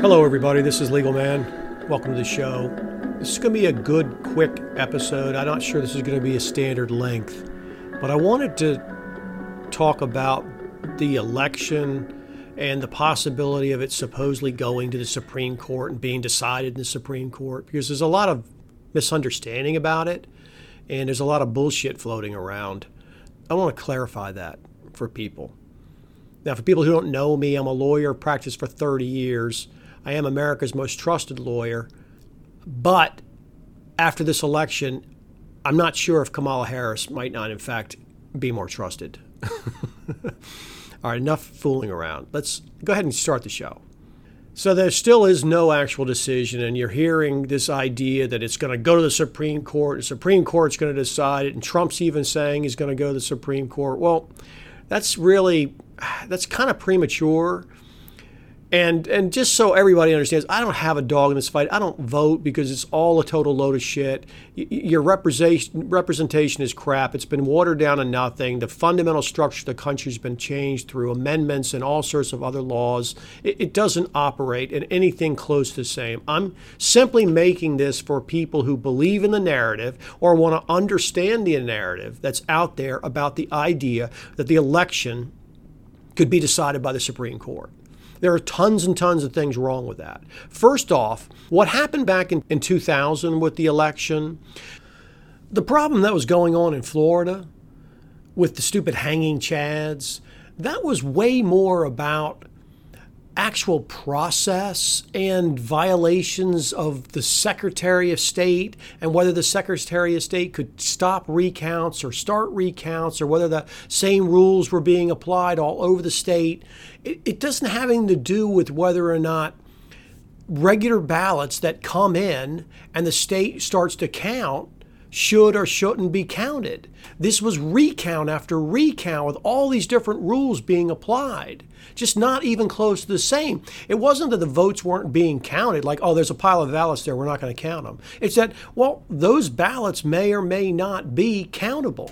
Hello, everybody. This is Legal Man. Welcome to the show. This is going to be a good, quick episode. I'm not sure this is going to be a standard length, but I wanted to talk about the election and the possibility of it supposedly going to the Supreme Court and being decided in the Supreme Court because there's a lot of misunderstanding about it and there's a lot of bullshit floating around. I want to clarify that for people. Now, for people who don't know me, I'm a lawyer, practiced for 30 years. I am America's most trusted lawyer. But after this election, I'm not sure if Kamala Harris might not, in fact, be more trusted. All right, enough fooling around. Let's go ahead and start the show. So there still is no actual decision, and you're hearing this idea that it's going to go to the Supreme Court. The Supreme Court's going to decide it, and Trump's even saying he's going to go to the Supreme Court. Well, that's really that's kind of premature. And and just so everybody understands, I don't have a dog in this fight. I don't vote because it's all a total load of shit. Your representation representation is crap. It's been watered down to nothing. The fundamental structure of the country's been changed through amendments and all sorts of other laws. It, it doesn't operate in anything close to the same. I'm simply making this for people who believe in the narrative or want to understand the narrative that's out there about the idea that the election could be decided by the Supreme Court. There are tons and tons of things wrong with that. First off, what happened back in, in 2000 with the election, the problem that was going on in Florida with the stupid hanging chads, that was way more about actual process and violations of the Secretary of State and whether the Secretary of State could stop recounts or start recounts or whether the same rules were being applied all over the state. It, it doesn't have anything to do with whether or not regular ballots that come in and the state starts to count should or shouldn't be counted. This was recount after recount with all these different rules being applied, just not even close to the same. It wasn't that the votes weren't being counted, like, oh, there's a pile of ballots there, we're not going to count them. It's that, well, those ballots may or may not be countable.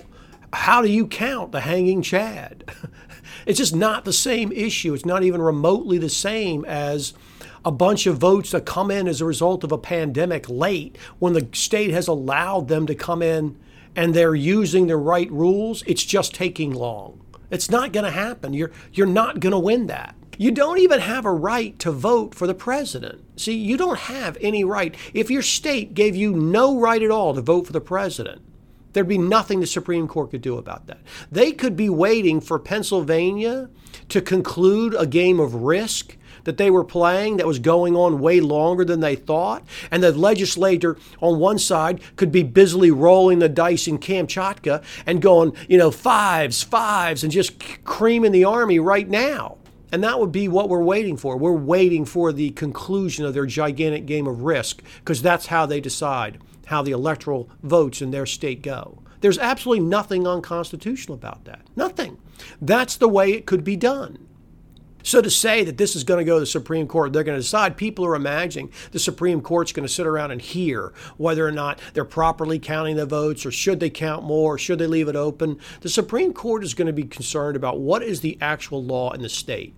How do you count the hanging Chad? it's just not the same issue. It's not even remotely the same as a bunch of votes that come in as a result of a pandemic late when the state has allowed them to come in and they're using the right rules, it's just taking long. It's not going to happen. You're, you're not going to win that. You don't even have a right to vote for the president. See, you don't have any right. If your state gave you no right at all to vote for the president, there'd be nothing the Supreme Court could do about that. They could be waiting for Pennsylvania to conclude a game of risk that they were playing that was going on way longer than they thought. And the legislator on one side could be busily rolling the dice in Kamchatka and going, you know, fives, fives, and just creaming the army right now. And that would be what we're waiting for. We're waiting for the conclusion of their gigantic game of risk because that's how they decide how the electoral votes in their state go. There's absolutely nothing unconstitutional about that. Nothing. That's the way it could be done. So to say that this is going to go to the Supreme Court, they're going to decide, people are imagining the Supreme Court's going to sit around and hear whether or not they're properly counting the votes or should they count more or should they leave it open. The Supreme Court is going to be concerned about what is the actual law in the state.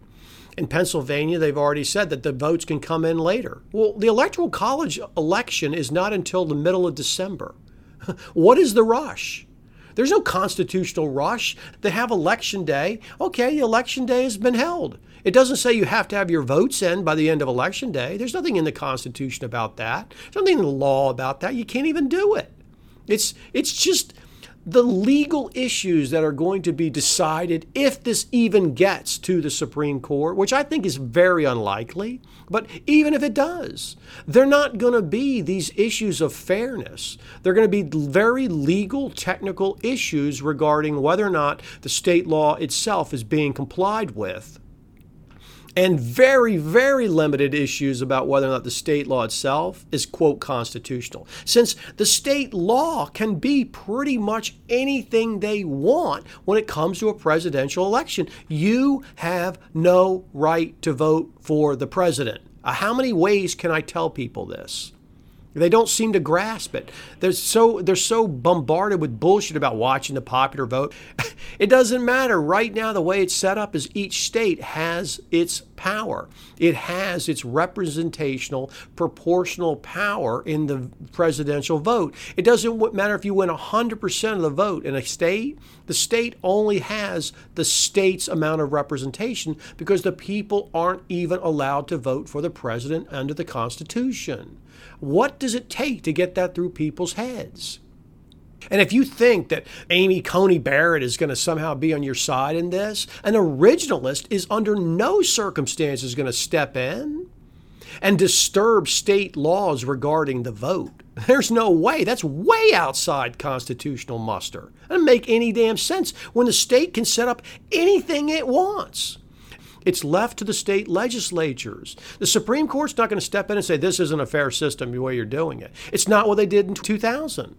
In Pennsylvania, they've already said that the votes can come in later. Well, the Electoral College election is not until the middle of December. what is the rush? There's no constitutional rush. They have election day. Okay, election day has been held. It doesn't say you have to have your votes in by the end of election day. There's nothing in the Constitution about that. There's nothing in the law about that. You can't even do it. It's it's just the legal issues that are going to be decided if this even gets to the Supreme Court, which I think is very unlikely. But even if it does, they're not going to be these issues of fairness. They're going to be very legal, technical issues regarding whether or not the state law itself is being complied with and very, very limited issues about whether or not the state law itself is, quote, constitutional. Since the state law can be pretty much anything they want when it comes to a presidential election. You have no right to vote for the president. Uh, how many ways can I tell people this? They don't seem to grasp it. They're so they're so bombarded with bullshit about watching the popular vote. It doesn't matter. Right now, the way it's set up is each state has its power. It has its representational, proportional power in the presidential vote. It doesn't matter if you win 100% of the vote in a state, the state only has the state's amount of representation because the people aren't even allowed to vote for the president under the Constitution. What does it take to get that through people's heads? And if you think that Amy Coney Barrett is going to somehow be on your side in this, an originalist is under no circumstances going to step in and disturb state laws regarding the vote. There's no way. That's way outside constitutional muster. It doesn't make any damn sense when the state can set up anything it wants. It's left to the state legislatures. The Supreme Court's not going to step in and say, this isn't a fair system the way you're doing it. It's not what they did in 2000.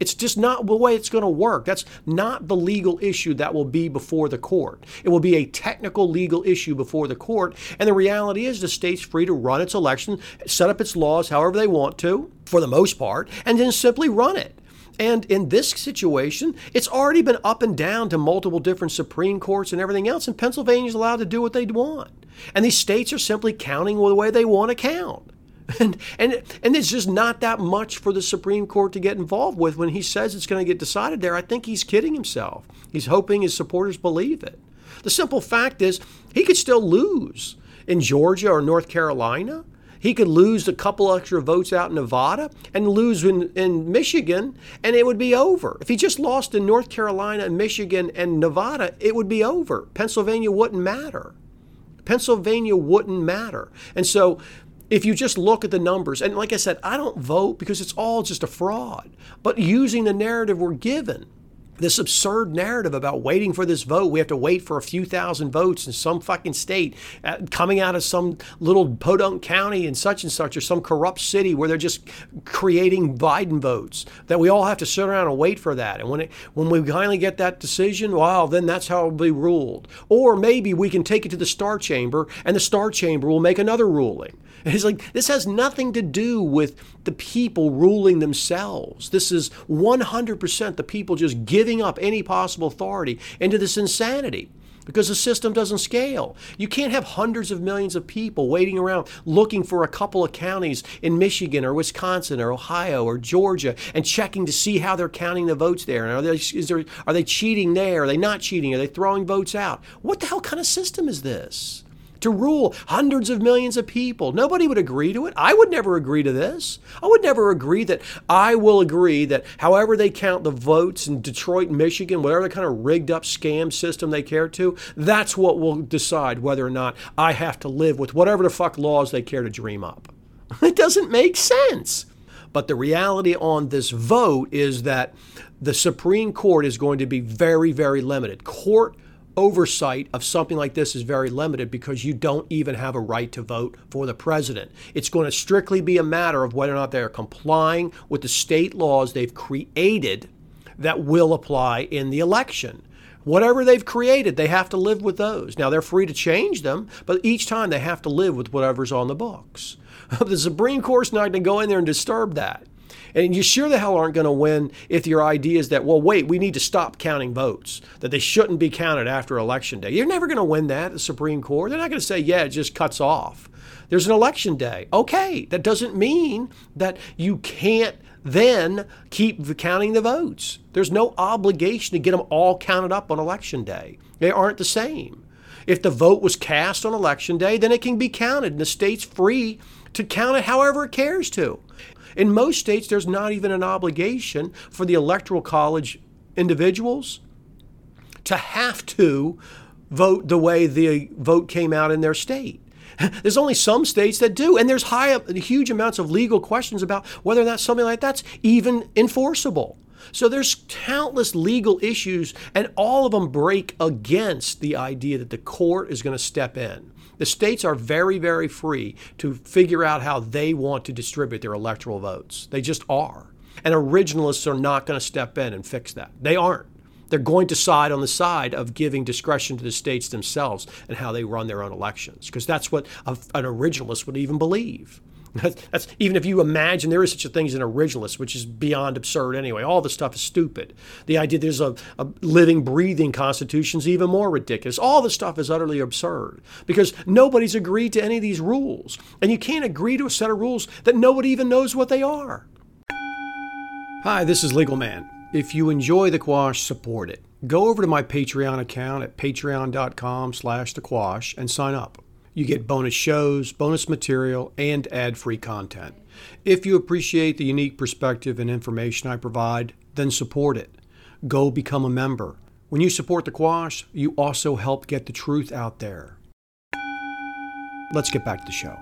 It's just not the way it's going to work. That's not the legal issue that will be before the court. It will be a technical legal issue before the court. And the reality is the state's free to run its election, set up its laws however they want to, for the most part, and then simply run it. And in this situation, it's already been up and down to multiple different Supreme Courts and everything else, and Pennsylvania's allowed to do what they want. And these states are simply counting the way they want to count. And, and, and it's just not that much for the Supreme Court to get involved with when he says it's going to get decided there. I think he's kidding himself. He's hoping his supporters believe it. The simple fact is, he could still lose in Georgia or North Carolina. He could lose a couple extra votes out in Nevada and lose in, in Michigan, and it would be over. If he just lost in North Carolina and Michigan and Nevada, it would be over. Pennsylvania wouldn't matter. Pennsylvania wouldn't matter. And so if you just look at the numbers, and like I said, I don't vote because it's all just a fraud, but using the narrative we're given, this absurd narrative about waiting for this vote. We have to wait for a few thousand votes in some fucking state uh, coming out of some little podunk county in such and such or some corrupt city where they're just creating Biden votes. That we all have to sit around and wait for that. And when it, when we finally get that decision, wow, then that's how it'll be ruled. Or maybe we can take it to the Star Chamber and the Star Chamber will make another ruling. And it's like this has nothing to do with the people ruling themselves. This is 100% the people just giving giving up any possible authority into this insanity because the system doesn't scale. You can't have hundreds of millions of people waiting around looking for a couple of counties in Michigan or Wisconsin or Ohio or Georgia and checking to see how they're counting the votes there. And are they, there, are they cheating there? Are they not cheating? Are they throwing votes out? What the hell kind of system is this? To rule hundreds of millions of people. Nobody would agree to it. I would never agree to this. I would never agree that I will agree that however they count the votes in Detroit, Michigan, whatever kind of rigged up scam system they care to, that's what will decide whether or not I have to live with whatever the fuck laws they care to dream up. It doesn't make sense. But the reality on this vote is that the Supreme Court is going to be very, very limited. Court oversight of something like this is very limited because you don't even have a right to vote for the president. It's going to strictly be a matter of whether or not they are complying with the state laws they've created that will apply in the election. Whatever they've created, they have to live with those. Now, they're free to change them, but each time they have to live with whatever's on the books. the Supreme Court's not going to go in there and disturb that. And you sure the hell aren't going to win if your idea is that, well, wait, we need to stop counting votes, that they shouldn't be counted after election day. You're never going to win that the Supreme Court. They're not going to say, yeah, it just cuts off. There's an election day. Okay, that doesn't mean that you can't then keep counting the votes. There's no obligation to get them all counted up on election day. They aren't the same. If the vote was cast on election day, then it can be counted, and the state's free to count it however it cares to. In most states, there's not even an obligation for the Electoral College individuals to have to vote the way the vote came out in their state. There's only some states that do, and there's high, huge amounts of legal questions about whether or not something like that's even enforceable. So there's countless legal issues, and all of them break against the idea that the court is going to step in. The states are very, very free to figure out how they want to distribute their electoral votes. They just are. And originalists are not going to step in and fix that. They aren't. They're going to side on the side of giving discretion to the states themselves and how they run their own elections, because that's what an originalist would even believe. That's, that's, even if you imagine there is such a thing as an originalist, which is beyond absurd anyway. All this stuff is stupid. The idea there's a, a living, breathing constitution is even more ridiculous. All this stuff is utterly absurd because nobody's agreed to any of these rules, and you can't agree to a set of rules that nobody even knows what they are. Hi, this is Legal Man. If you enjoy the Quash, support it. Go over to my Patreon account at patreon.com slash the Quash and sign up. You get bonus shows, bonus material, and ad free content. If you appreciate the unique perspective and information I provide, then support it. Go become a member. When you support the Quash, you also help get the truth out there. Let's get back to the show.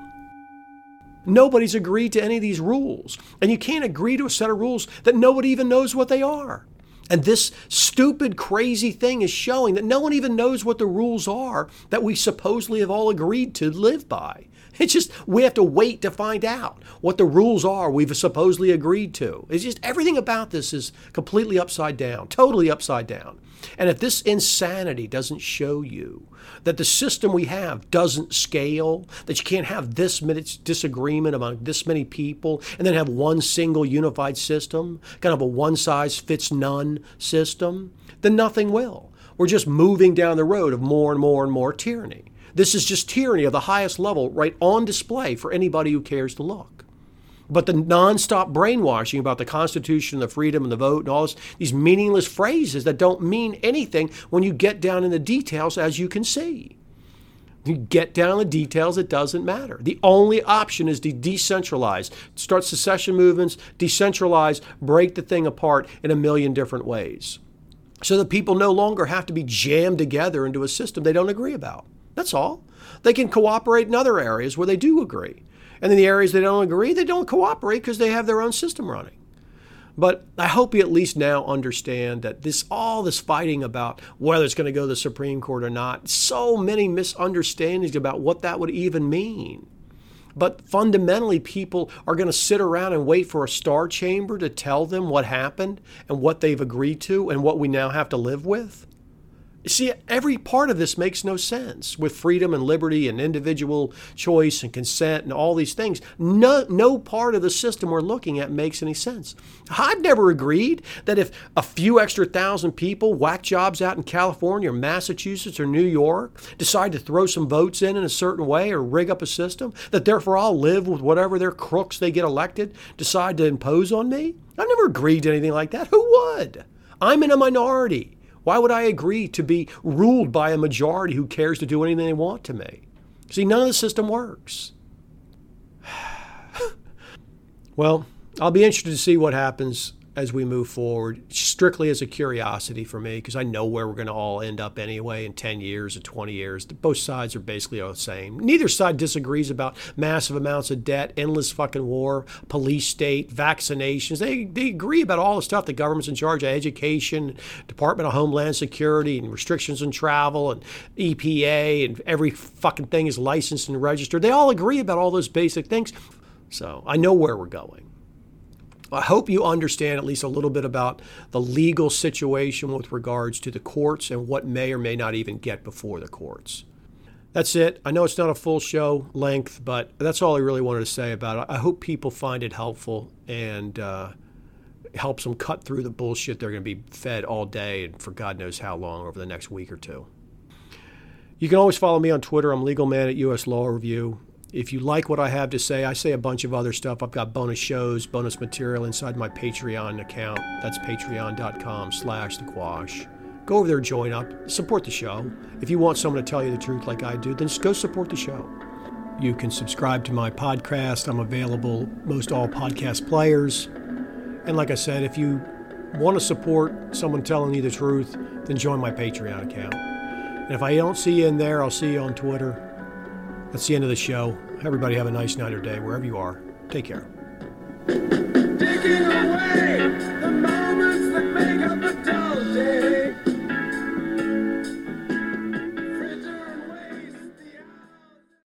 Nobody's agreed to any of these rules, and you can't agree to a set of rules that nobody even knows what they are. And this stupid, crazy thing is showing that no one even knows what the rules are that we supposedly have all agreed to live by. It's just, we have to wait to find out what the rules are we've supposedly agreed to. It's just everything about this is completely upside down, totally upside down. And if this insanity doesn't show you that the system we have doesn't scale, that you can't have this many disagreement among this many people and then have one single unified system, kind of a one size fits none system, then nothing will. We're just moving down the road of more and more and more tyranny. This is just tyranny of the highest level right on display for anybody who cares to look. But the nonstop brainwashing about the Constitution, the freedom, and the vote, and all this, these meaningless phrases that don't mean anything when you get down in the details, as you can see. You get down in the details, it doesn't matter. The only option is to decentralize, start secession movements, decentralize, break the thing apart in a million different ways. So that people no longer have to be jammed together into a system they don't agree about. That's all. They can cooperate in other areas where they do agree. And in the areas they don't agree, they don't cooperate because they have their own system running. But I hope you at least now understand that this all this fighting about whether it's going to go to the Supreme Court or not, so many misunderstandings about what that would even mean. But fundamentally, people are going to sit around and wait for a star chamber to tell them what happened and what they've agreed to and what we now have to live with. See, every part of this makes no sense with freedom and liberty and individual choice and consent and all these things. No, no part of the system we're looking at makes any sense. I've never agreed that if a few extra thousand people whack jobs out in California or Massachusetts or New York decide to throw some votes in in a certain way or rig up a system, that therefore I'll live with whatever their crooks they get elected decide to impose on me. I've never agreed to anything like that. Who would? I'm in a minority. Why would I agree to be ruled by a majority who cares to do anything they want to me? See, none of the system works. well, I'll be interested to see what happens as we move forward, strictly as a curiosity for me, because I know where we're going to all end up anyway in 10 years or 20 years. Both sides are basically the same. Neither side disagrees about massive amounts of debt, endless fucking war, police state, vaccinations. They, they agree about all the stuff. The government's in charge of education, Department of Homeland Security, and restrictions on travel, and EPA, and every fucking thing is licensed and registered. They all agree about all those basic things. So I know where we're going. I hope you understand at least a little bit about the legal situation with regards to the courts and what may or may not even get before the courts. That's it. I know it's not a full show length, but that's all I really wanted to say about it. I hope people find it helpful and uh, helps them cut through the bullshit they're going to be fed all day and for God knows how long over the next week or two. You can always follow me on Twitter. I'm Legal Man at US Law Review. If you like what I have to say, I say a bunch of other stuff. I've got bonus shows, bonus material inside my Patreon account. That's patreon.com slash the quash. Go over there, join up, support the show. If you want someone to tell you the truth like I do, then just go support the show. You can subscribe to my podcast. I'm available most all podcast players. And like I said, if you want to support someone telling you the truth, then join my Patreon account. And if I don't see you in there, I'll see you on Twitter. That's the end of the show. Everybody have a nice night or day wherever you are. Take care.